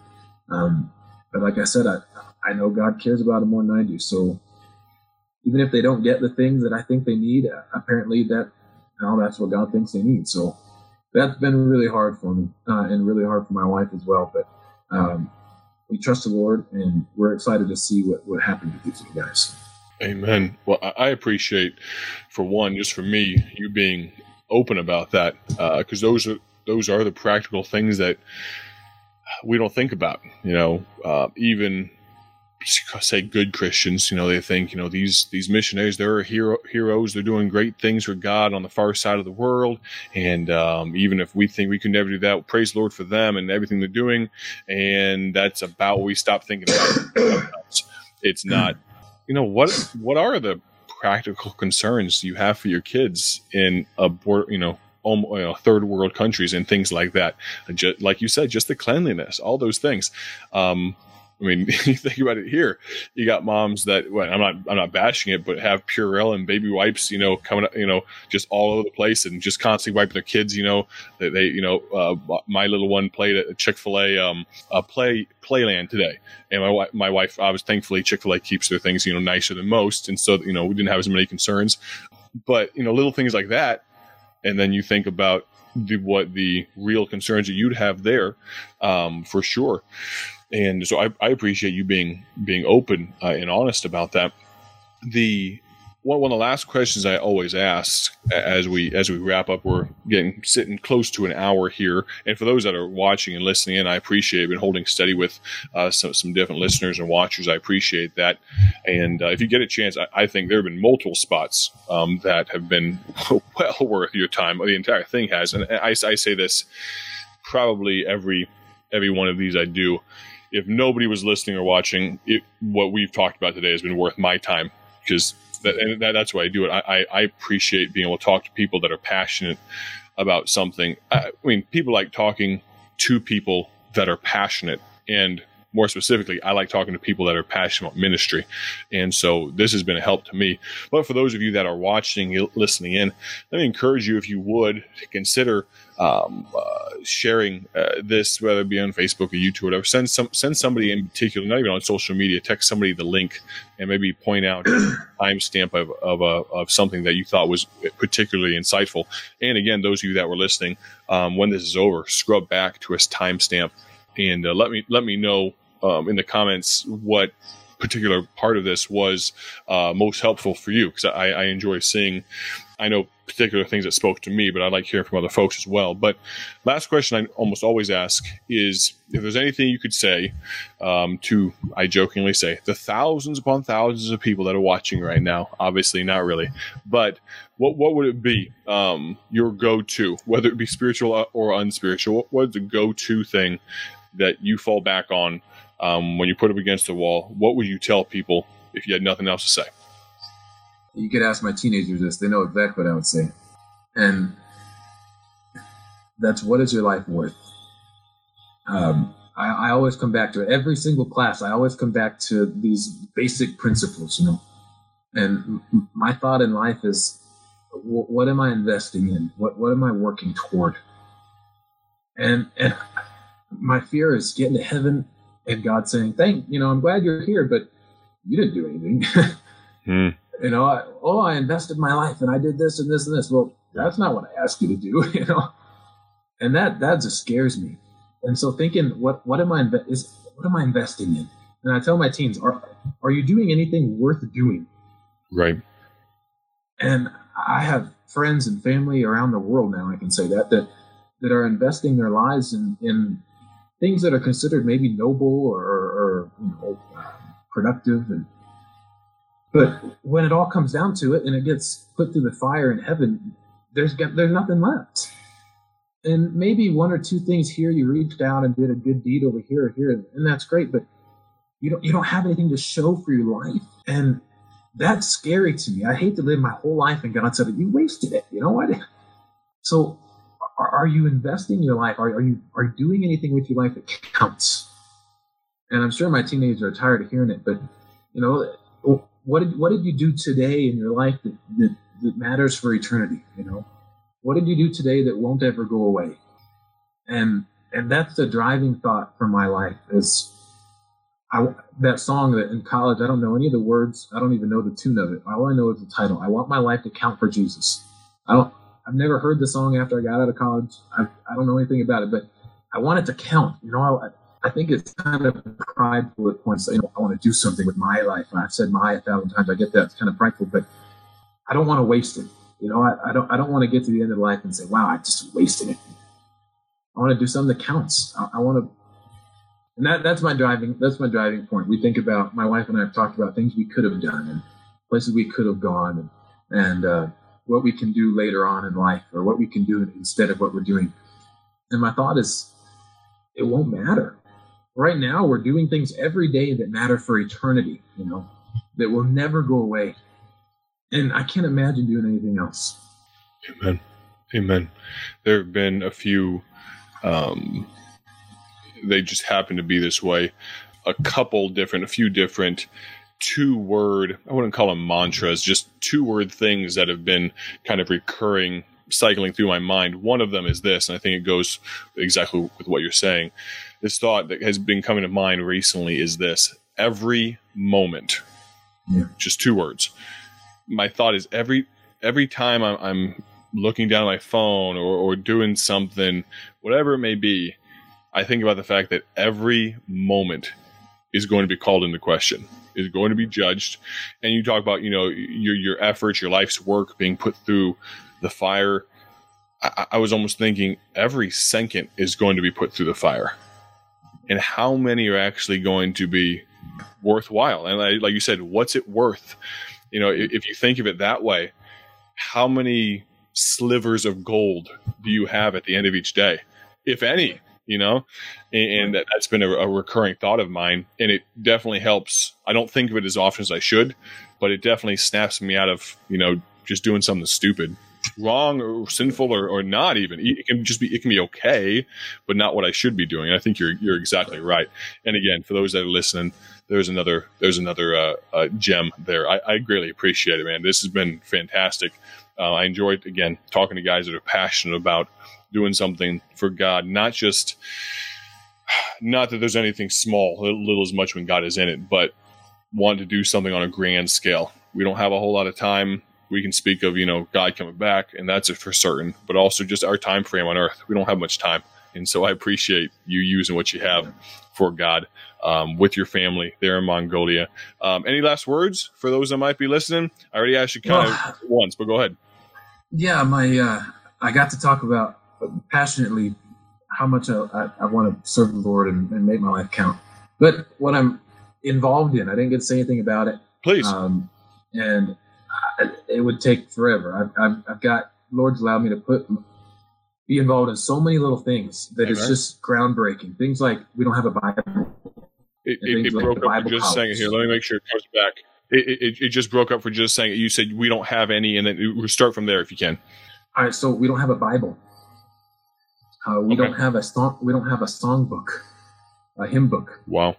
Um, but like I said, I I know God cares about them more than I do. So even if they don't get the things that I think they need, uh, apparently that know, that's what God thinks they need. So that's been really hard for me uh, and really hard for my wife as well. But um, we trust the Lord and we're excited to see what, what happens with these guys. Amen. Well, I appreciate, for one, just for me, you being open about that, because uh, those are those are the practical things that we don't think about. You know, uh, even say good Christians, you know, they think, you know, these these missionaries, they're hero, heroes, they're doing great things for God on the far side of the world, and um, even if we think we can never do that, praise Lord for them and everything they're doing, and that's about we stop thinking about. it's not, you know, what what are the practical concerns you have for your kids in a know you know, third world countries and things like that. Just, like you said, just the cleanliness, all those things. Um, I mean, you think about it here. You got moms that well, I'm not I'm not bashing it, but have Purell and baby wipes, you know, coming up, you know, just all over the place and just constantly wiping their kids. You know, they, they you know, uh, my little one played at Chick Fil um, a play Playland today, and my my wife, I was thankfully Chick Fil A keeps their things you know nicer than most, and so you know we didn't have as many concerns. But you know, little things like that, and then you think about the what the real concerns that you'd have there, um, for sure and so I, I appreciate you being being open uh, and honest about that. The one, one of the last questions I always ask as we as we wrap up, we're getting sitting close to an hour here. And for those that are watching and listening in, I appreciate been holding steady with uh, some some different listeners and watchers. I appreciate that. And uh, if you get a chance, I, I, think there have been multiple spots um, that have been well worth your time. The entire thing has, and I, I say this probably every every one of these I do if nobody was listening or watching, it, what we've talked about today has been worth my time because that, and that, that's why I do it. I, I, appreciate being able to talk to people that are passionate about something. I, I mean, people like talking to people that are passionate and more specifically, I like talking to people that are passionate about ministry. And so this has been a help to me. But for those of you that are watching, listening in, let me encourage you, if you would, to consider um, uh, sharing uh, this, whether it be on Facebook or YouTube or whatever. Send some, send somebody in particular, not even on social media, text somebody the link and maybe point out a timestamp of, of, a, of something that you thought was particularly insightful. And again, those of you that were listening, um, when this is over, scrub back to a timestamp and uh, let me let me know um, in the comments what particular part of this was uh, most helpful for you because I, I, enjoy seeing i know particular things that spoke to me but i like hearing from other folks as well. But last question i almost always ask is if there's anything you could say um, to i jokingly say the thousands upon thousands of people that are watching right now obviously not really but what, what would it be um, your go-to whether it be spiritual or unspiritual what, what's the go-to thing that you fall back on um, when you put up against the wall, what would you tell people if you had nothing else to say? You could ask my teenagers this; they know exactly what I would say, and that's what is your life worth? Um, I, I, always come back to it. Every single class, I always come back to these basic principles, you know. And my thought in life is, what am I investing in? What what am I working toward? And and my fear is getting to heaven and God saying, "Thank you know, I'm glad you're here, but you didn't do anything." hmm. You know, I, oh, I invested my life and I did this and this and this. Well, that's not what I asked you to do, you know, and that that just scares me. And so thinking, what what am I inve- is what am I investing in? And I tell my teens, are are you doing anything worth doing? Right. And I have friends and family around the world now. I can say that that that are investing their lives in in things that are considered maybe noble or, or you know, productive. And but when it all comes down to it, and it gets put through the fire in heaven, there's there's nothing left. And maybe one or two things here you reached out and did a good deed over here or here, and that's great. But you don't you don't have anything to show for your life, and that's scary to me. I hate to live my whole life and God said, "You wasted it." You know what? So are, are you investing your life? Are, are you are you doing anything with your life that counts? And I'm sure my teenagers are tired of hearing it, but you know, what did what did you do today in your life that, that, that matters for eternity? You know, what did you do today that won't ever go away? And and that's the driving thought for my life is I, that song that in college, I don't know any of the words. I don't even know the tune of it. All I know is the title. I want my life to count for Jesus. I don't, I've never heard the song after I got out of college. I, I don't know anything about it, but I want it to count. You know, I, I think it's kind of prideful at points. You know, I want to do something with my life. And I've said my a thousand times. I get that. It's kind of prideful, but I don't want to waste it. You know, I, I don't. I don't want to get to the end of life and say, "Wow, I just wasted it." I want to do something that counts. I, I want to, and that that's my driving. That's my driving point. We think about my wife and I have talked about things we could have done and places we could have gone, and and uh, what we can do later on in life or what we can do instead of what we're doing. And my thought is, it won't matter. Right now, we're doing things every day that matter for eternity, you know, that will never go away. And I can't imagine doing anything else. Amen. Amen. There have been a few, um, they just happen to be this way. a couple different, a few different two word, I wouldn't call them mantras, just two word things that have been kind of recurring, cycling through my mind. One of them is this, and I think it goes exactly with what you're saying. This thought that has been coming to mind recently is this every moment, yeah. just two words. My thought is every every time I'm, I'm looking down at my phone or, or doing something, whatever it may be, I think about the fact that every moment is going to be called into question, is going to be judged. And you talk about, you know, your your efforts, your life's work being put through the fire. I, I was almost thinking every second is going to be put through the fire. And how many are actually going to be worthwhile? And I, like you said, what's it worth? You know, if, if you think of it that way, how many slivers of gold do you have at the end of each day, if any? You know, and, and that, has been a, a recurring thought of mine, and it definitely helps. I don't think of it as often as I should, but it definitely snaps me out of you know just doing something stupid. Wrong or sinful or, or not even. It can just be it can be okay but not what i should be doing. I think you're you're exactly right. And again for those that are listening there's another there's another uh, uh, gem there. I, I greatly appreciate it man. This has been fantastic. Uh, I enjoyed again talking to guys that are passionate about doing something for God, not just not that there's anything small, little as much when God is in it, but want to do something on a grand scale. We don't have a whole lot of time. We can speak of you know God coming back, and that's it for certain. But also just our time frame on Earth. We don't have much time, and so I appreciate you using what you have for God um, with your family there in Mongolia. Um, any last words for those that might be listening? I already asked you kind well, of once, but go ahead yeah, my uh, I got to talk about passionately how much I, I, I want to serve the Lord and, and, make my life count. But what I'm involved in, I didn't get to say anything about it. Please. Um, and I, it would take forever. I've, I've, I've, got Lord's allowed me to put be involved in so many little things that it's just groundbreaking. Things like we don't have a Bible. It, it, it like broke up for just a second here. Let me make sure it comes back. It, it, it, just broke up for just saying you said we don't have any, and then we'll start from there if you can. All right, so we don't have a Bible. Uh, we okay. don't have a song. We don't have a song book, a hymn book. Wow.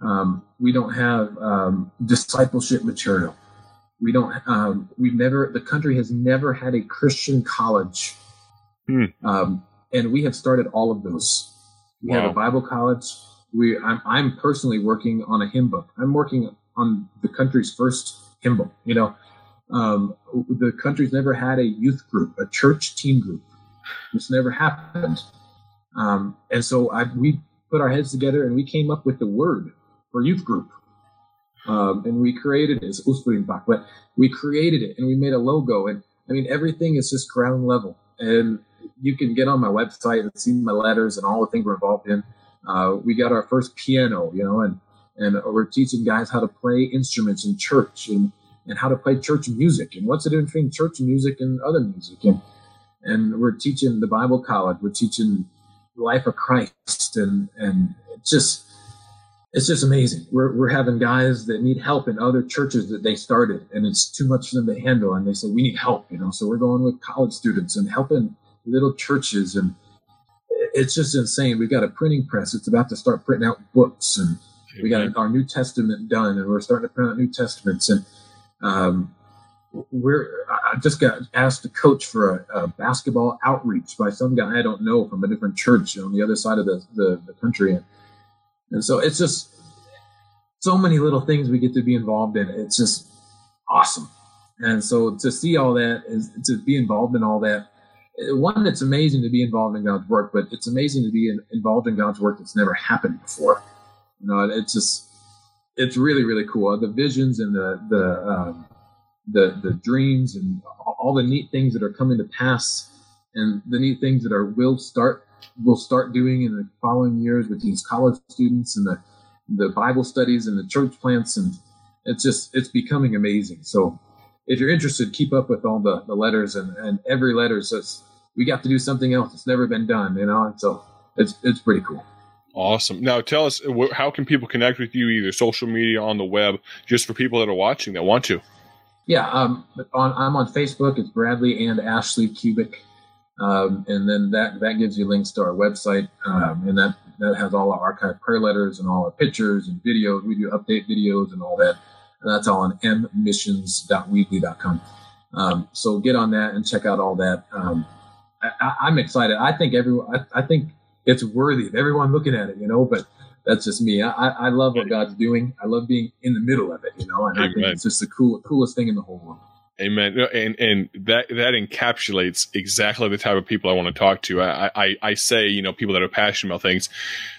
Um, we don't have um, discipleship material. We don't. Um, we've never. The country has never had a Christian college, hmm. Um, and we have started all of those. We wow. have a Bible college. We. I'm, I'm personally working on a hymn book. I'm working on the country's first hymn book. You know, um, the country's never had a youth group, a church team group. This never happened. Um, and so I, we put our heads together and we came up with the word for youth group. Um, and we created it, it's but we created it and we made a logo. And I mean, everything is just ground level. And you can get on my website and see my letters and all the things we're involved in. Uh, we got our first piano, you know, and and we're teaching guys how to play instruments in church and, and how to play church music and what's the difference between church music and other music and and we're teaching the Bible college. We're teaching the life of Christ. And and it's just it's just amazing. We're, we're having guys that need help in other churches that they started and it's too much for them to handle. And they say we need help you know? So we're going with college students and helping little churches. And it's just insane. We've got a printing press. It's about to start printing out books. And we got our New Testament done, and we're starting to print out New Testaments. And um, we're I just got asked to coach for a, a, basketball outreach by some guy I don't know from a different church on the other side of the, the, the country. And, and so it's just so many little things we get to be involved in. It's just awesome. And so to see all that is to be involved in all that. One, it's amazing to be involved in God's work, but it's amazing to be in, involved in God's work that's never happened before. You know, it's just it's really really cool. The visions and the the um, the the dreams and all the neat things that are coming to pass, and the neat things that are will start will start doing in the following years with these college students and the the Bible studies and the church plants, and it's just it's becoming amazing. So if you're interested, keep up with all the, the letters and, and every letter says we got to do something else that's never been done, you know. So it's it's pretty cool. Awesome. Now, tell us how can people connect with you, either social media, on the web, just for people that are watching that want to. Yeah, um, on, I'm on Facebook. It's Bradly and Ashley Kubik, um, and then that that gives you links to our website, um, and that that has all our archived prayer letters and all our pictures and videos. We do update videos and all that. And that's all on mmissions.weebly.com. Um, so get on that and check out all that. Um, I, am excited. I think everyone, I, I, think it's worthy of everyone looking at it, you know, but that's just me. I, I love what God's doing. I love being in the middle of it, you know, and Amen. I think it's just the cool, coolest thing in the whole world. Amen. And and that that encapsulates exactly the type of people I want to talk to. I, I, I say, you know, people that are passionate about things,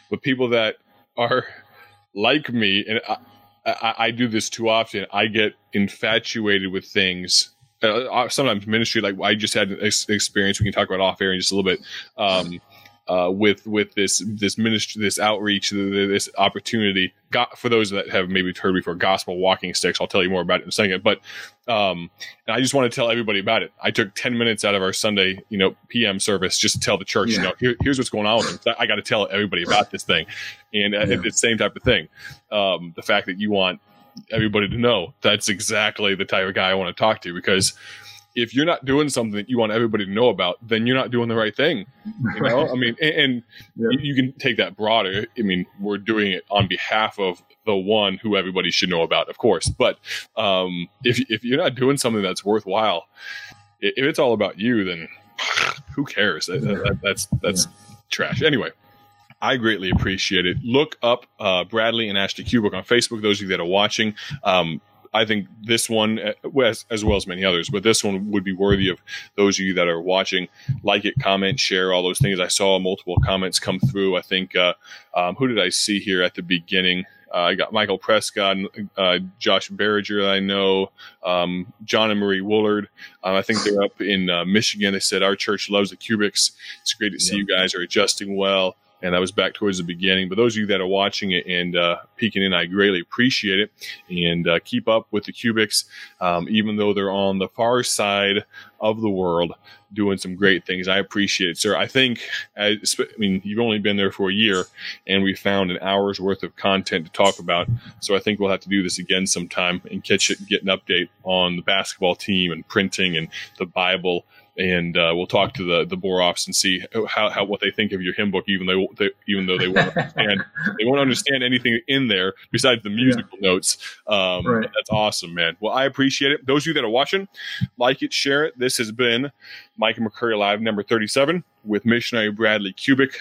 but people that are like me, and I, I, I do this too often. I get infatuated with things uh, uh, sometimes ministry like I just had an experience. We can talk about off air in just a little bit. Um, uh, with with this this ministry, this outreach, this opportunity. Got, for those that have maybe heard before, gospel walking sticks. I'll tell you more about it in a second. But um, I just want to tell everybody about it. I took ten minutes out of our Sunday, you know, PM service just to tell the church, yeah. you know, Here, here's what's going on with them. I got to tell everybody about this thing, and uh, yeah. it's the same type of thing. Um, the fact that you want everybody to know that's exactly the type of guy I want to talk to because if you're not doing something that you want everybody to know about, then you're not doing the right thing. You know, I mean, and, and yeah. you, you, can take that broader. I mean, we're doing it on behalf of the one who everybody should know about, of course. But um, if if you're not doing something that's worthwhile, if it's all about you, then who cares? That, that, that's that's yeah. trash. Anyway. I greatly appreciate it. Look up uh, Bradly and Ashley Kubik on Facebook. Those of you that are watching, um, I think this one, uh, as, as, well as many others, but this one would be worthy of those of you that are watching. Like it, comment, share, all those things. I saw multiple comments come through. I think, uh, um, who did I see here at the beginning? Uh, I got Michael Prescott, uh, Josh Berringer, I know, um, John and Marie Woolard. Um, I think they're up in uh, Michigan. They said, Our church loves the Kubiks. It's great to see yeah. you guys are adjusting well and that was back towards the beginning. But those of you that are watching it and uh, peeking in, I greatly appreciate it. And uh, keep up with the Kubiks, um, even though they're on the far side of the world doing some great things. I appreciate it, sir. I think, I, I mean, you've only been there for a year, and we found an hour's worth of content to talk about. So I think we'll have to do this again sometime and catch it, get an update on the basketball team and printing and the Bible and uh, we'll talk to the the Boroffs and see how, how what they think of your hymn book, even though they, even though they won't understand they won't understand anything in there besides the musical yeah. notes. Um, right. That's awesome, man. Well, I appreciate it. Those of you that are watching, like it, share it. This has been Mike and McCurry Live number thirty seven with missionary Bradly Kubik